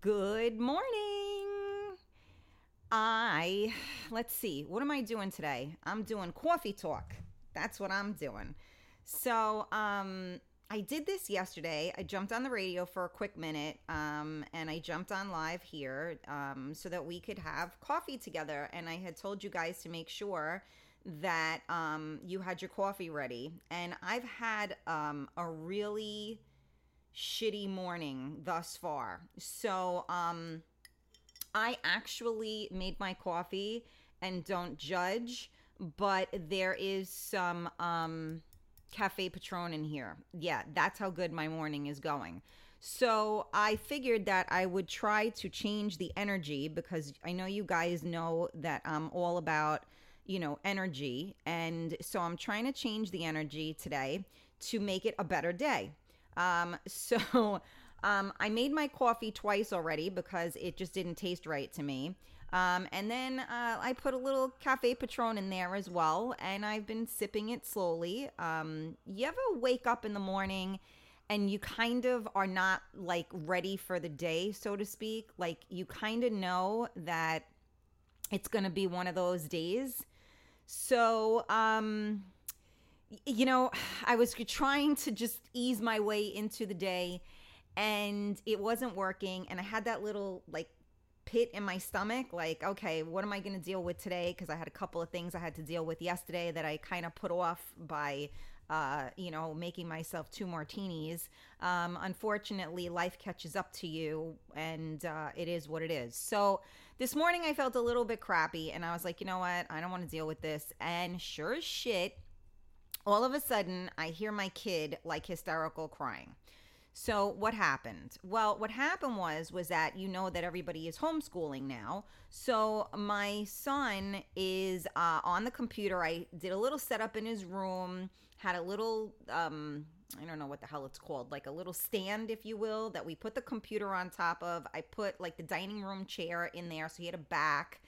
Good morning. I, let's see, what am I doing today? I'm doing coffee talk. That's what I'm doing. So, um, I did this yesterday. I jumped on the radio for a quick minute, um, and I jumped on live here um, so that we could have coffee together. And I had told you guys to make sure that um, you had your coffee ready. And I've had um, a really shitty morning thus far. So um, I actually made my coffee and don't judge, but there is some um, Cafe Patron in here. Yeah, that's how good my morning is going. So I figured that I would try to change the energy because I know you guys know that I'm all about, you know, energy. And so I'm trying to change the energy today to make it a better day. Um, so um, I made my coffee twice already because it just didn't taste right to me. Um, and then uh, I put a little Cafe Patron in there as well, and I've been sipping it slowly. Um, you ever wake up in the morning and you kind of are not like ready for the day, so to speak? Like you kind of know that it's going to be one of those days. So, um, you know, I was trying to just ease my way into the day and it wasn't working. And I had that little like pit in my stomach like okay what am i going to deal with today? Because i had a couple of things i had to deal with yesterday that i kind of put off by uh, you know making myself two martinis um, unfortunately life catches up to you and uh, it is what it is. So this morning i felt a little bit crappy and i was like you know what? I don't want to deal with this. And sure as shit all of a sudden i hear my kid like hysterical crying so what happened? Well, what happened was was that you know that everybody is homeschooling now. So my son is uh, on the computer. I did a little setup in his room. Had a little um, I don't know what the hell it's called, like a little stand, if you will, that we put the computer on top of. I put like the dining room chair in there, so he had a back.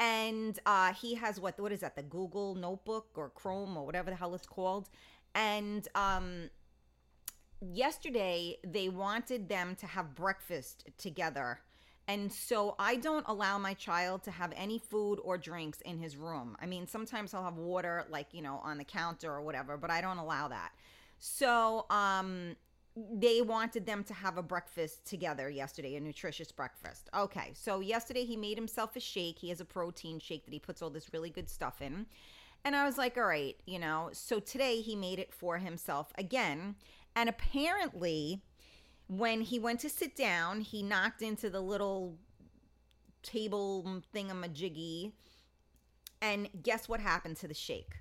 And uh, he has what? What is that? The Google Notebook or Chrome or whatever the hell it's called. And um, yesterday they wanted them to have breakfast together. And so I don't allow my child to have any food or drinks in his room. I mean, sometimes he'll have water like, you know, on the counter or whatever, but I don't allow that. So, um they wanted them to have a breakfast together yesterday, a nutritious breakfast. Okay, so yesterday he made himself a shake. He has a protein shake that he puts all this really good stuff in. And I was like, all right, you know, so today he made it for himself again. And apparently, when he went to sit down, he knocked into the little table thingamajiggy. And guess what happened to the shake?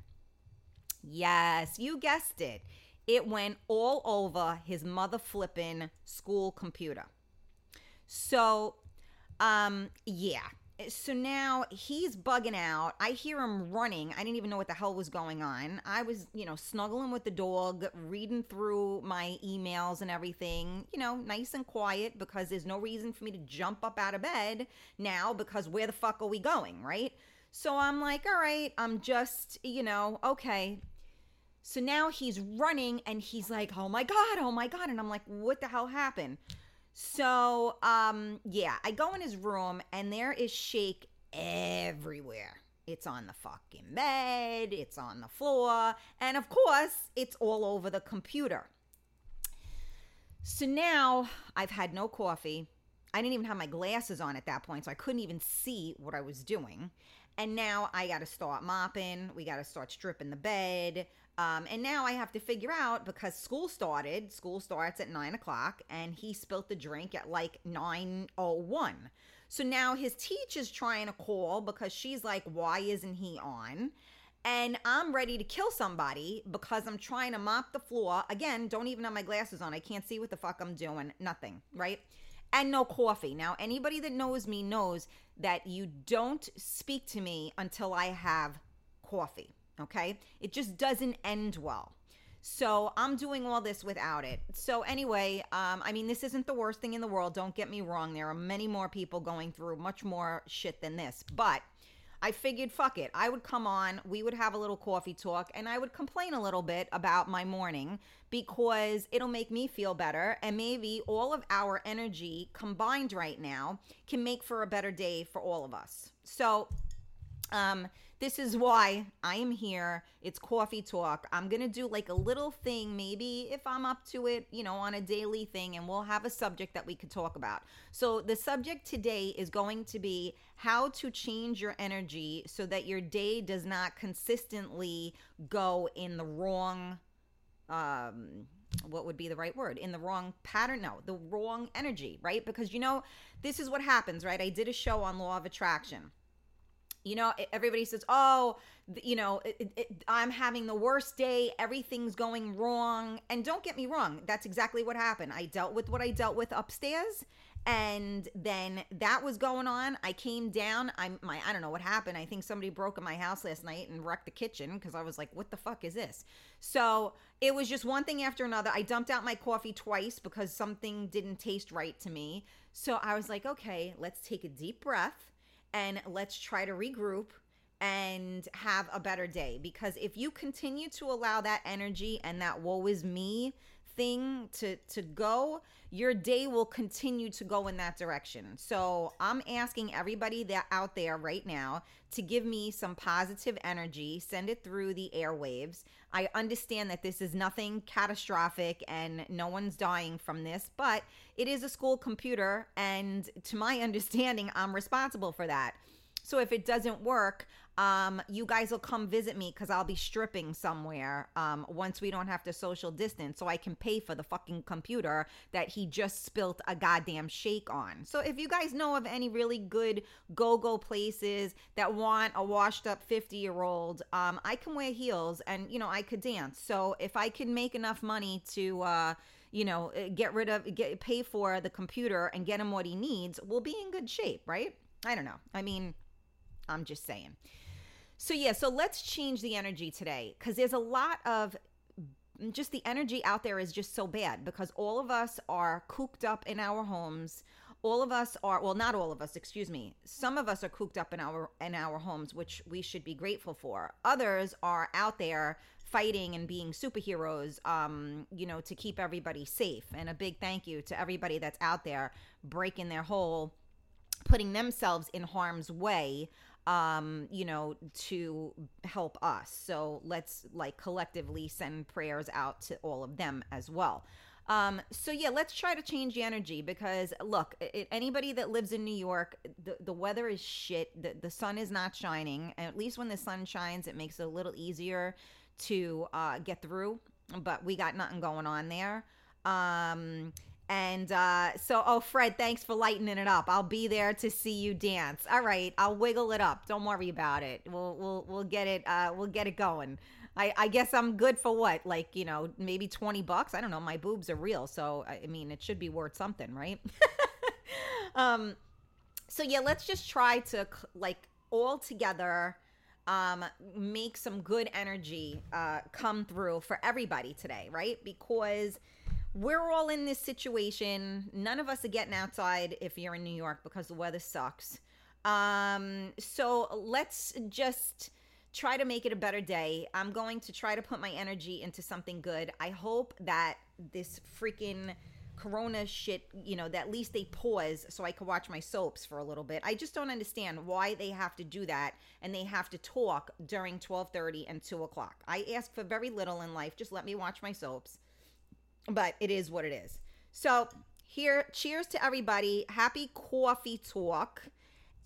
Yes, you guessed it. It went all over his mother flipping school computer. So, um, yeah, so now he's bugging out. I hear him running. I didn't even know what the hell was going on. I was, you know, snuggling with the dog, reading through my emails and everything, you know, nice and quiet because there's no reason for me to jump up out of bed now because where the fuck are we going, right? So I'm like, all right, I'm just, you know, okay. So now he's running and he's like, oh my God, oh my God. And I'm like, what the hell happened? So, um, yeah, I go in his room and there is shake everywhere. It's on the fucking bed, it's on the floor, and of course, it's all over the computer. So now I've had no coffee. I didn't even have my glasses on at that point, so I couldn't even see what I was doing. And now I got to start mopping. We got to start stripping the bed. Um, and now I have to figure out because school started, school starts at nine o'clock, and he spilt the drink at like 9.01. So now his teacher's trying to call because she's like, why isn't he on? And I'm ready to kill somebody because I'm trying to mop the floor. Again, don't even have my glasses on. I can't see what the fuck I'm doing. Nothing, right? And no coffee. Now, anybody that knows me knows that you don't speak to me until I have coffee Okay. It just doesn't end well. So I'm doing all this without it. So anyway, um, I mean, this isn't the worst thing in the world. Don't get me wrong. There are many more people going through much more shit than this. But I figured, fuck it. I would come on, we would have a little coffee talk, and I would complain a little bit about my morning because it'll make me feel better. And maybe all of our energy combined right now can make for a better day for all of us. So, um, this is why I am here. It's coffee talk. I'm going to do like a little thing, maybe if I'm up to it, you know, on a daily thing, and we'll have a subject that we could talk about. So, the subject today is going to be how to change your energy so that your day does not consistently go in the wrong, um, what would be the right word in the wrong pattern no the wrong energy right because you know this is what happens right i did a show on law of attraction you know everybody says oh you know it, it, i'm having the worst day. Everything's going wrong. And don't get me wrong that's exactly what happened. I dealt with what i dealt with upstairs and then that was going on. I came down. I'm my i don't know what happened. I think somebody broke in my house last night and wrecked the kitchen because i was like what the fuck is this? So it was just one thing after another. I dumped out my coffee twice because something didn't taste right to me. So i was like okay let's take a deep breath and let's try to regroup and have a better day. Because if you continue to allow that energy and that woe is me thing to to go your day will continue to go in that direction. So i'm asking everybody that out there right now to give me some positive energy send it through the airwaves. I understand that this is nothing catastrophic and no one's dying from this but it is a school computer and to my understanding i'm responsible for that. So if it doesn't work, um, you guys will come visit me because I'll be stripping somewhere um, once we don't have to social distance so I can pay for the fucking computer that he just spilt a goddamn shake on. So if you guys know of any really good go go places that want a washed up 50 year old, um, I can wear heels and, you know, I could dance. So if I can make enough money to, uh, you know, get rid of, get pay for the computer and get him what he needs, we'll be in good shape, right? I don't know. I mean, I'm just saying. So, yeah, so let's change the energy today because there's a lot of just the energy out there is just so bad because all of us are cooped up in our homes. All of us are well not all of us excuse me. Some of us are cooped up in our in our homes which we should be grateful for. Others are out there fighting and being superheroes um you know to keep everybody safe. And a big thank you to everybody that's out there breaking their whole putting themselves in harm's way um, you know, to help us. So let's like collectively send prayers out to all of them as well. Um, so yeah, let's try to change the energy because look, it, anybody that lives in New York, the, the weather is shit. The, the sun is not shining. And at least when the sun shines, it makes it a little easier to uh, get through. But we got nothing going on there. Um, and uh, so, oh, Fred, thanks for lightening it up. I'll be there to see you dance. All right, I'll wiggle it up. Don't worry about it. We'll we'll we'll get it. Uh, we'll get it going. I, I guess I'm good for what, like you know, maybe twenty bucks. I don't know. My boobs are real, so I mean, it should be worth something, right? um, so yeah, let's just try to like all together um, make some good energy uh, come through for everybody today, right? Because we're all in this situation. None of us are getting outside if you're in New York because the weather sucks. Um, so let's just try to make it a better day. I'm going to try to put my energy into something good. I hope that this freaking corona shit, you know, that at least they pause so I can watch my soaps for a little bit. I just don't understand why they have to do that and they have to talk during 1230 and 2 o'clock. I ask for very little in life. Just let me watch my soaps but it is what it is. So, here, cheers to everybody. Happy coffee talk.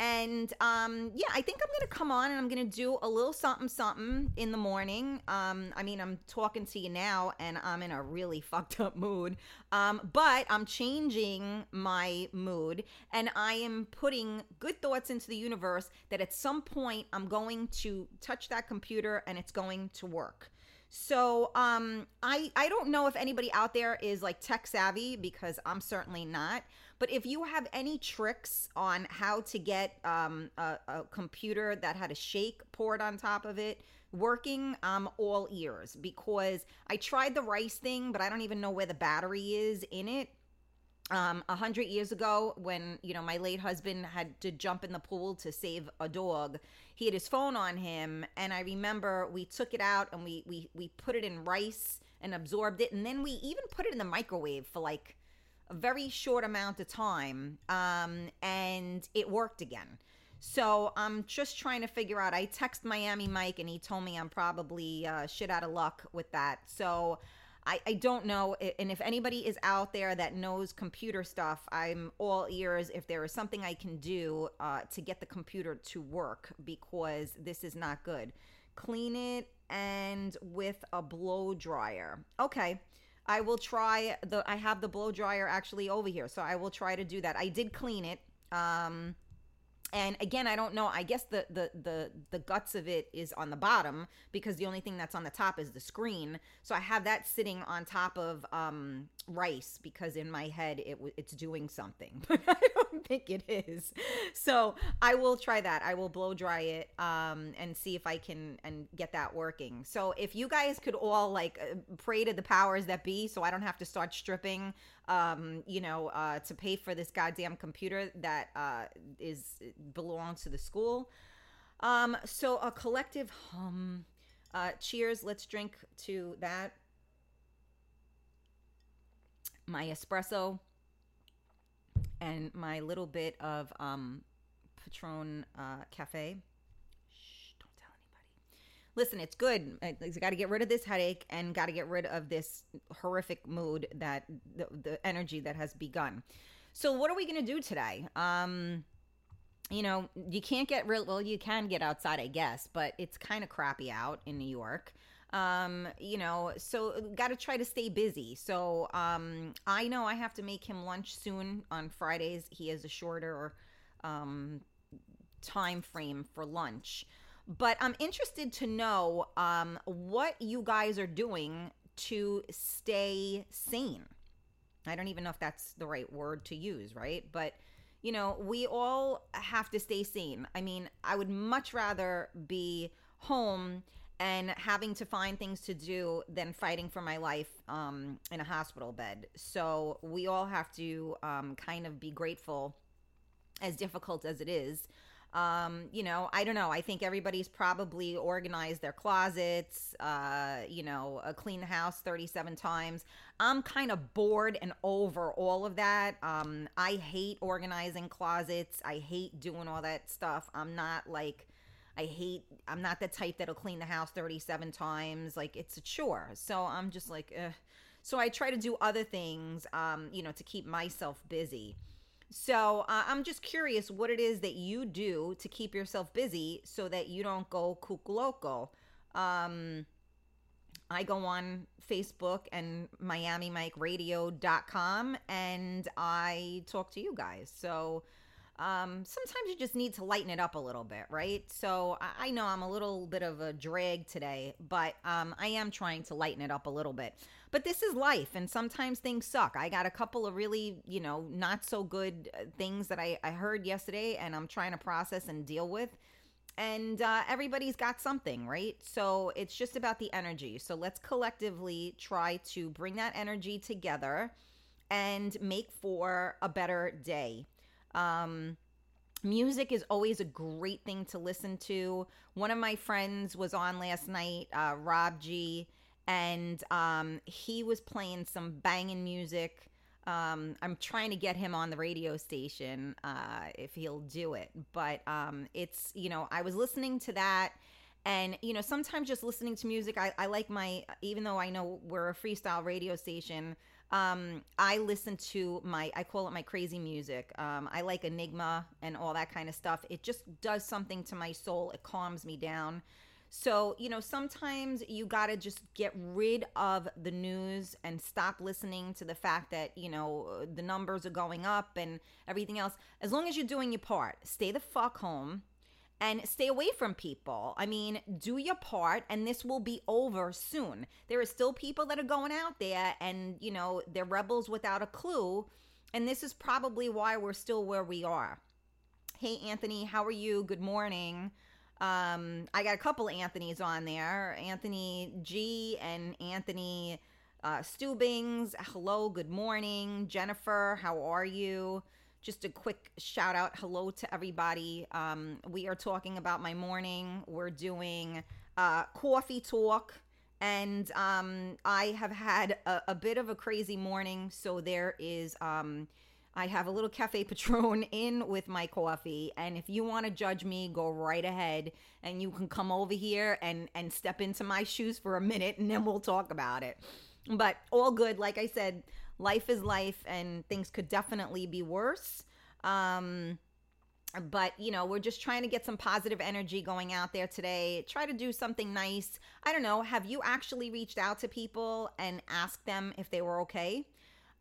And um, yeah, I think I'm gonna come on and I'm gonna do a little something something in the morning. Um, I mean, I'm talking to you now and I'm in a really fucked up mood. Um, but I'm changing my mood and I am putting good thoughts into the universe that at some point I'm going to touch that computer and it's going to work. So um, I I don't know if anybody out there is like tech savvy because I'm certainly not. But if you have any tricks on how to get um, a, a computer that had a shake poured on top of it working, I'm all ears because I tried the rice thing, but I don't even know where the battery is in it. Um, a hundred years ago when you know my late husband had to jump in the pool to save a dog he had his phone on him and i remember we took it out and we we, we put it in rice and absorbed it and then we even put it in the microwave for like a very short amount of time um, and it worked again. So i'm just trying to figure out i text miami mike and he told me i'm probably uh, shit out of luck with that. So I, I don't know. And if anybody is out there that knows computer stuff, I'm all ears if there is something I can do uh, to get the computer to work because this is not good. Clean it and with a blow dryer. Okay. I will try the I have the blow dryer actually over here, so I will try to do that. I did clean it. Um and again i don't know i guess the, the the the guts of it is on the bottom because the only thing that's on the top is the screen. So i have that sitting on top of um rice because in my head it it's doing something but i don't think it is. So i will try that. I will blow dry it um and see if i can and get that working. So if you guys could all like uh, pray to the powers that be so i don't have to start stripping um, you know, uh, to pay for this goddamn computer that uh, is belongs to the school. Um, so a collective hum. Uh, cheers. Let's drink to that. My espresso and my little bit of um, Patron uh, Cafe listen, it's good. I, I got to get rid of this headache and got to get rid of this horrific mood that the, the energy that has begun. So, what are we going to do today? Um, you know, you can't get real. Well, you can get outside, I guess, but it's kind of crappy out in New York. Um, you know, so got to try to stay busy. So, um, I know I have to make him lunch soon on Fridays. He has a shorter um, time frame for lunch. But I'm interested to know um, what you guys are doing to stay sane. I don't even know if that's the right word to use, right? But you know, we all have to stay sane. I mean, I would much rather be home and having to find things to do than fighting for my life um, in a hospital bed. So we all have to um, kind of be grateful, as difficult as it is, um, you know, I don't know. I think everybody's probably organized their closets, uh, you know, uh, clean the house 37 times. I'm kind of bored and over all of that. Um, I hate organizing closets. I hate doing all that stuff. I'm not like, I hate, I'm not the type that'll clean the house 37 times. Like, it's a chore. So I'm just like, Ugh. so I try to do other things, um, you know, to keep myself busy. So uh, I'm just curious what it is that you do to keep yourself busy so that you don't go cuckoo Um, I go on Facebook and MiamiMikeRadio.com and I talk to you guys. So um, sometimes you just need to lighten it up a little bit, right? So I, I know I'm a little bit of a drag today, but um, I am trying to lighten it up a little bit. But this is life, and sometimes things suck. I got a couple of really, you know, not so good uh, things that I, I heard yesterday, and I'm trying to process and deal with. And uh, everybody's got something, right? So it's just about the energy. So let's collectively try to bring that energy together and make for a better day. Um, music is always a great thing to listen to. One of my friends was on last night, uh, Rob G, and um, he was playing some banging music. Um, I'm trying to get him on the radio station uh, if he'll do it. But um, it's, you know, I was listening to that. And, you know, sometimes just listening to music, I, I like my, even though I know we're a freestyle radio station, um, I listen to my, I call it my crazy music. Um, I like Enigma and all that kind of stuff. It just does something to my soul. It calms me down. So, you know, sometimes you got to just get rid of the news and stop listening to the fact that, you know, the numbers are going up and everything else. As long as you're doing your part, stay the fuck home and stay away from people. I mean, do your part and this will be over soon. There are still people that are going out there and, you know, they're rebels without a clue. And this is probably why we're still where we are. Hey, Anthony, how are you? Good morning. Um, I got a couple Anthony's on there Anthony G and Anthony Uh, Stubings, hello, good morning. Jennifer, how are you? Just a quick shout out, hello to everybody. Um, we are talking about my morning. We're doing uh, coffee talk, and um, I have had a, a, bit of a crazy morning. So there is, um, I have a little cafe patron in with my coffee, and if you want to judge me, go right ahead, and you can come over here and and step into my shoes for a minute, and then we'll talk about it. But all good. Like I said, life is life, and things could definitely be worse. Um, but you know we're just trying to get some positive energy going out there today try to do something nice i don't know have you actually reached out to people and asked them if they were okay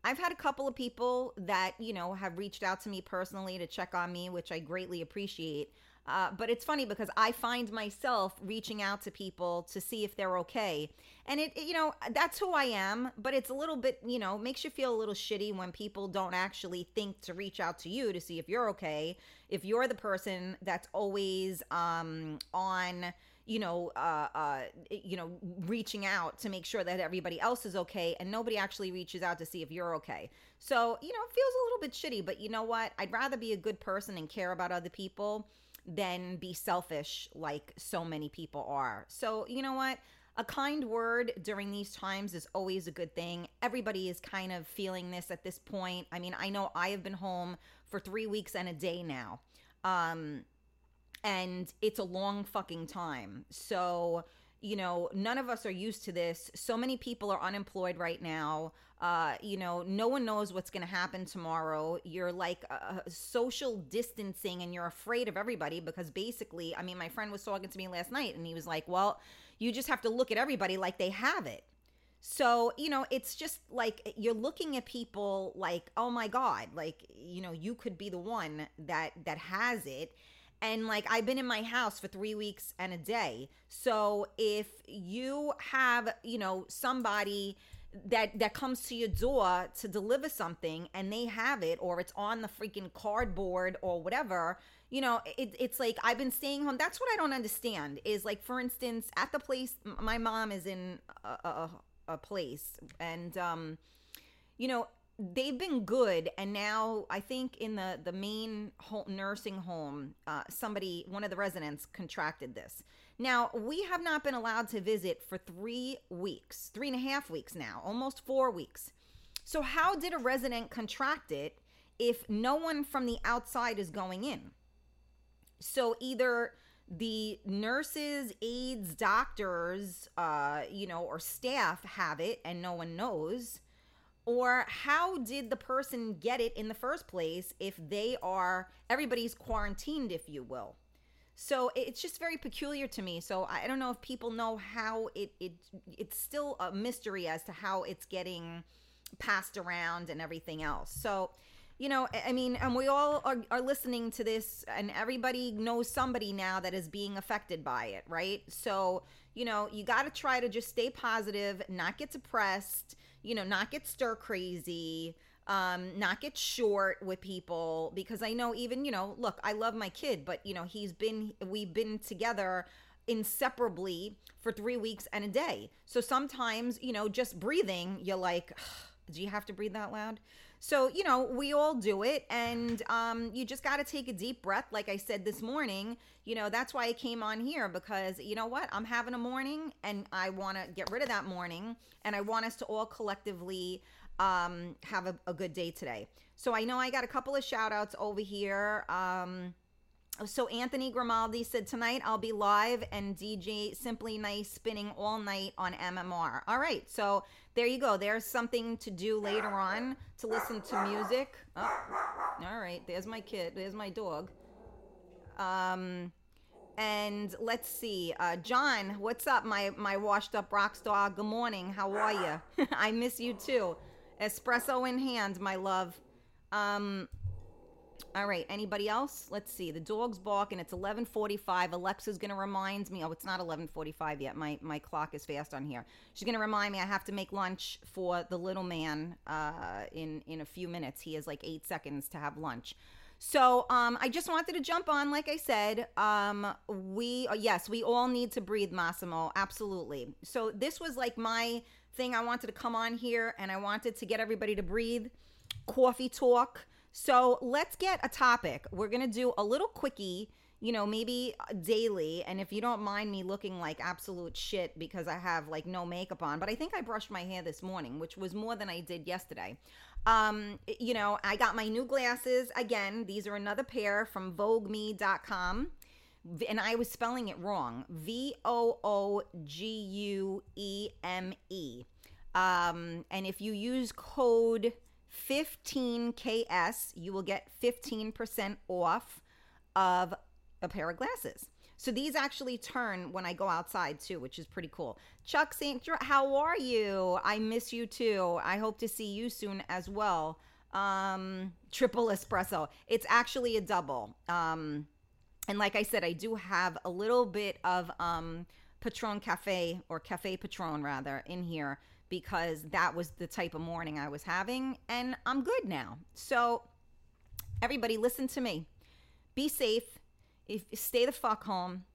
i've had a couple of people that you know have reached out to me personally to check on me which i greatly appreciate uh, but it's funny because I find myself reaching out to people to see if they're okay. And it, it, you know, that's who I am, but it's a little bit, you know, makes you feel a little shitty when people don't actually think to reach out to you to see if you're okay. If you're the person that's always um, on, you know, uh, uh, you know, reaching out to make sure that everybody else is okay, and nobody actually reaches out to see if you're okay. So, you know, it feels a little bit shitty, but you know what? I'd rather be a good person and care about other people than be selfish like so many people are. So, you know what? A kind word during these times is always a good thing. Everybody is kind of feeling this at this point. I mean, I know I have been home for three weeks and a day now. Um, and it's a long fucking time. So, you know, none of us are used to this. So many people are unemployed right now. Uh, you know, no one knows what's going to happen tomorrow. You're like uh, social distancing and you're afraid of everybody because basically, I mean, my friend was talking to me last night and he was like, well, you just have to look at everybody like they have it. So, you know, it's just like you're looking at people like, oh my God, like, you know, you could be the one that that has it and like I've been in my house for 3 weeks and a day. So if you have, you know, somebody that that comes to your door to deliver something and they have it or it's on the freaking cardboard or whatever you know it, it's like i've been staying home that's what i don't understand is like for instance at the place my mom is in a, a, a place and um you know they've been good and now i think in the the main nursing home uh, somebody one of the residents contracted this. Now we have not been allowed to visit for three weeks three and a half weeks now almost four weeks. So how did a resident contract it if no one from the outside is going in? So either the nurses aides doctors uh you know or staff have it and no one knows or how did the person get it in the first place if they are everybody's quarantined if you will? So it's just very peculiar to me. So i don't know if people know how it, it it's still a mystery as to how it's getting passed around and everything else. So you know i mean and we all are, are listening to this and everybody knows somebody now that is being affected by it right? So you know you got to try to just stay positive not get depressed you know, not get stir crazy, um, not get short with people because I know even, you know, look, I love my kid, but you know, he's been we've been together inseparably for 3 weeks and a day. So sometimes, you know, just breathing, you're like, do you have to breathe that loud? So, you know, we all do it. And um, you just got to take a deep breath. Like I said this morning, you know, that's why I came on here because, you know what? I'm having a morning and I want to get rid of that morning. And I want us to all collectively um, have a, a good day today. So I know I got a couple of shout outs over here. Um, so Anthony Grimaldi said tonight I'll be live and DJ Simply Nice spinning all night on MMR. All right, so there you go. There's something to do later on to listen to music. Oh, all right, there's my kid. There's my dog. Um, and let's see, uh, John, what's up, my my washed up rock star? Good morning. How are you? I miss you too. Espresso in hand, my love. Um, all right. Anybody else? Let's see. The dog's barking. It's 11:45. Alexa's gonna remind me. Oh, it's not 11:45 yet. My my clock is fast on here. She's gonna remind me I have to make lunch for the little man uh, in in a few minutes. He has like eight seconds to have lunch. So um, I just wanted to jump on. Like I said, um, we uh, yes, we all need to breathe, Massimo. Absolutely. So this was like my thing I wanted to come on here and I wanted to get everybody to breathe. Coffee talk. So let's get a topic. We're going to do a little quickie, you know, maybe daily. And if you don't mind me looking like absolute shit because I have like no makeup on, but I think I brushed my hair this morning, which was more than I did yesterday. Um, you know, I got my new glasses again. These are another pair from VoogueMe.com. And I was spelling it wrong. V O O G U E M E. Um, and if you use code 15KS, you will get 15% off of a pair of glasses. So these actually turn when I go outside too, which is pretty cool. Chuck St. how are you? I miss you too. I hope to see you soon as well. Um, triple espresso. It's actually a double. Um, and like I said, I do have a little bit of um, Patron Cafe or Cafe Patron rather in here because that was the type of morning I was having, and I'm good now. So everybody, listen to me. Be safe if stay the fuck home.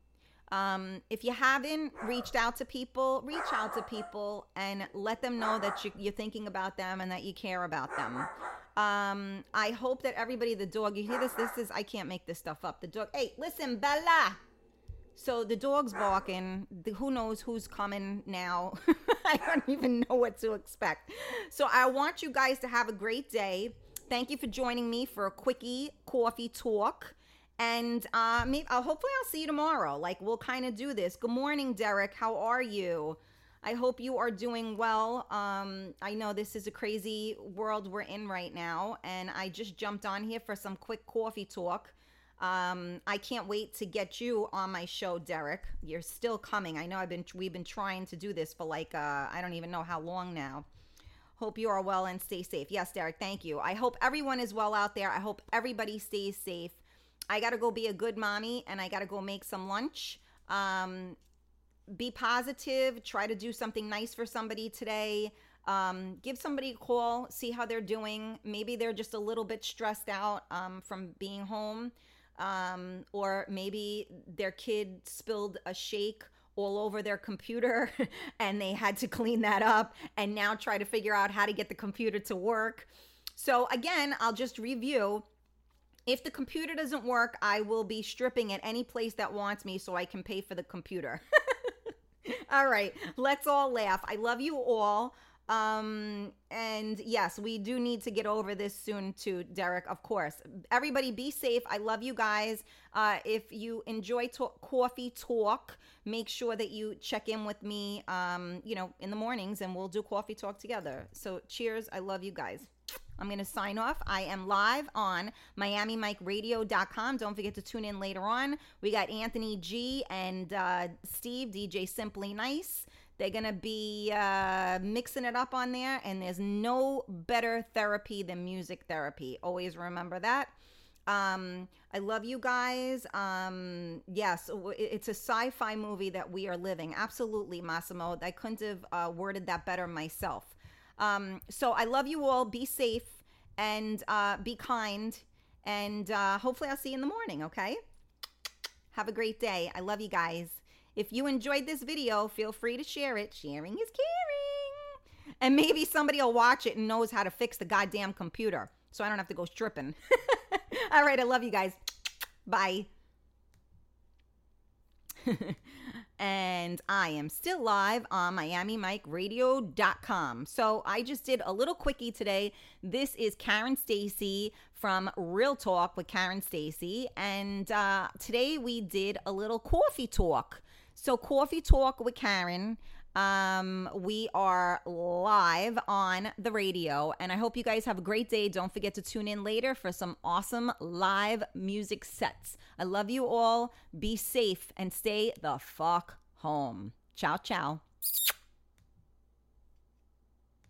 Um, if you haven't reached out to people, reach out to people and let them know that you, you're thinking about them and that you care about them. Um, I hope that everybody, the dog, you hear this? This is, I can't make this stuff up. The dog, hey, listen, Bella. So the dog's barking. The, who knows who's coming now? I don't even know what to expect. So I want you guys to have a great day. Thank you for joining me for a quickie coffee talk. And uh, maybe I'll, hopefully I'll see you tomorrow. Like we'll kind of do this. Good morning, Derek. How are you? I hope you are doing well. Um, I know this is a crazy world we're in right now, and I just jumped on here for some quick coffee talk. Um, I can't wait to get you on my show, Derek. You're still coming. I know I've been we've been trying to do this for like uh, I don't even know how long now. Hope you are well and stay safe. Yes, Derek, thank you. I hope everyone is well out there. I hope everybody stays safe. I got to go be a good mommy and I got to go make some lunch. Um, be positive. Try to do something nice for somebody today. Um, give somebody a call, see how they're doing. Maybe they're just a little bit stressed out um, from being home. Um, or maybe their kid spilled a shake all over their computer and they had to clean that up and now try to figure out how to get the computer to work. So, again, I'll just review if the computer doesn't work, I will be stripping at any place that wants me so I can pay for the computer. all right, let's all laugh. I love you all. Um, and yes, we do need to get over this soon too, Derek, of course. Everybody be safe. I love you guys. Uh, if you enjoy talk, coffee talk, make sure that you check in with me, um, you know, in the mornings and we'll do coffee talk together. So cheers. I love you guys. I'm going to sign off. I am live on MiamiMikeRadio.com. Don't forget to tune in later on. We got Anthony G and uh, Steve, DJ Simply Nice. They're going to be uh, mixing it up on there, and there's no better therapy than music therapy. Always remember that. Um, I love you guys. Um, yes, it's a sci-fi movie that we are living. Absolutely, Massimo. I couldn't have uh, worded that better myself. Um, so I love you all. Be safe and uh, be kind. And uh, hopefully, I'll see you in the morning, okay? Have a great day. I love you guys. If you enjoyed this video, feel free to share it. Sharing is caring. And maybe somebody will watch it and knows how to fix the goddamn computer so I don't have to go stripping. All right, I love you guys. Bye. and I am still live on MiamiMikeRadio.com. So I just did a little quickie today. This is Karen Stacy from Real Talk with Karen Stacy, and uh, today we did a little coffee talk. So coffee talk with Karen. Um, we are live on the radio, and I hope you guys have a great day. Don't forget to tune in later for some awesome live music sets. I love you all. Be safe and stay the fuck home. Ciao, ciao.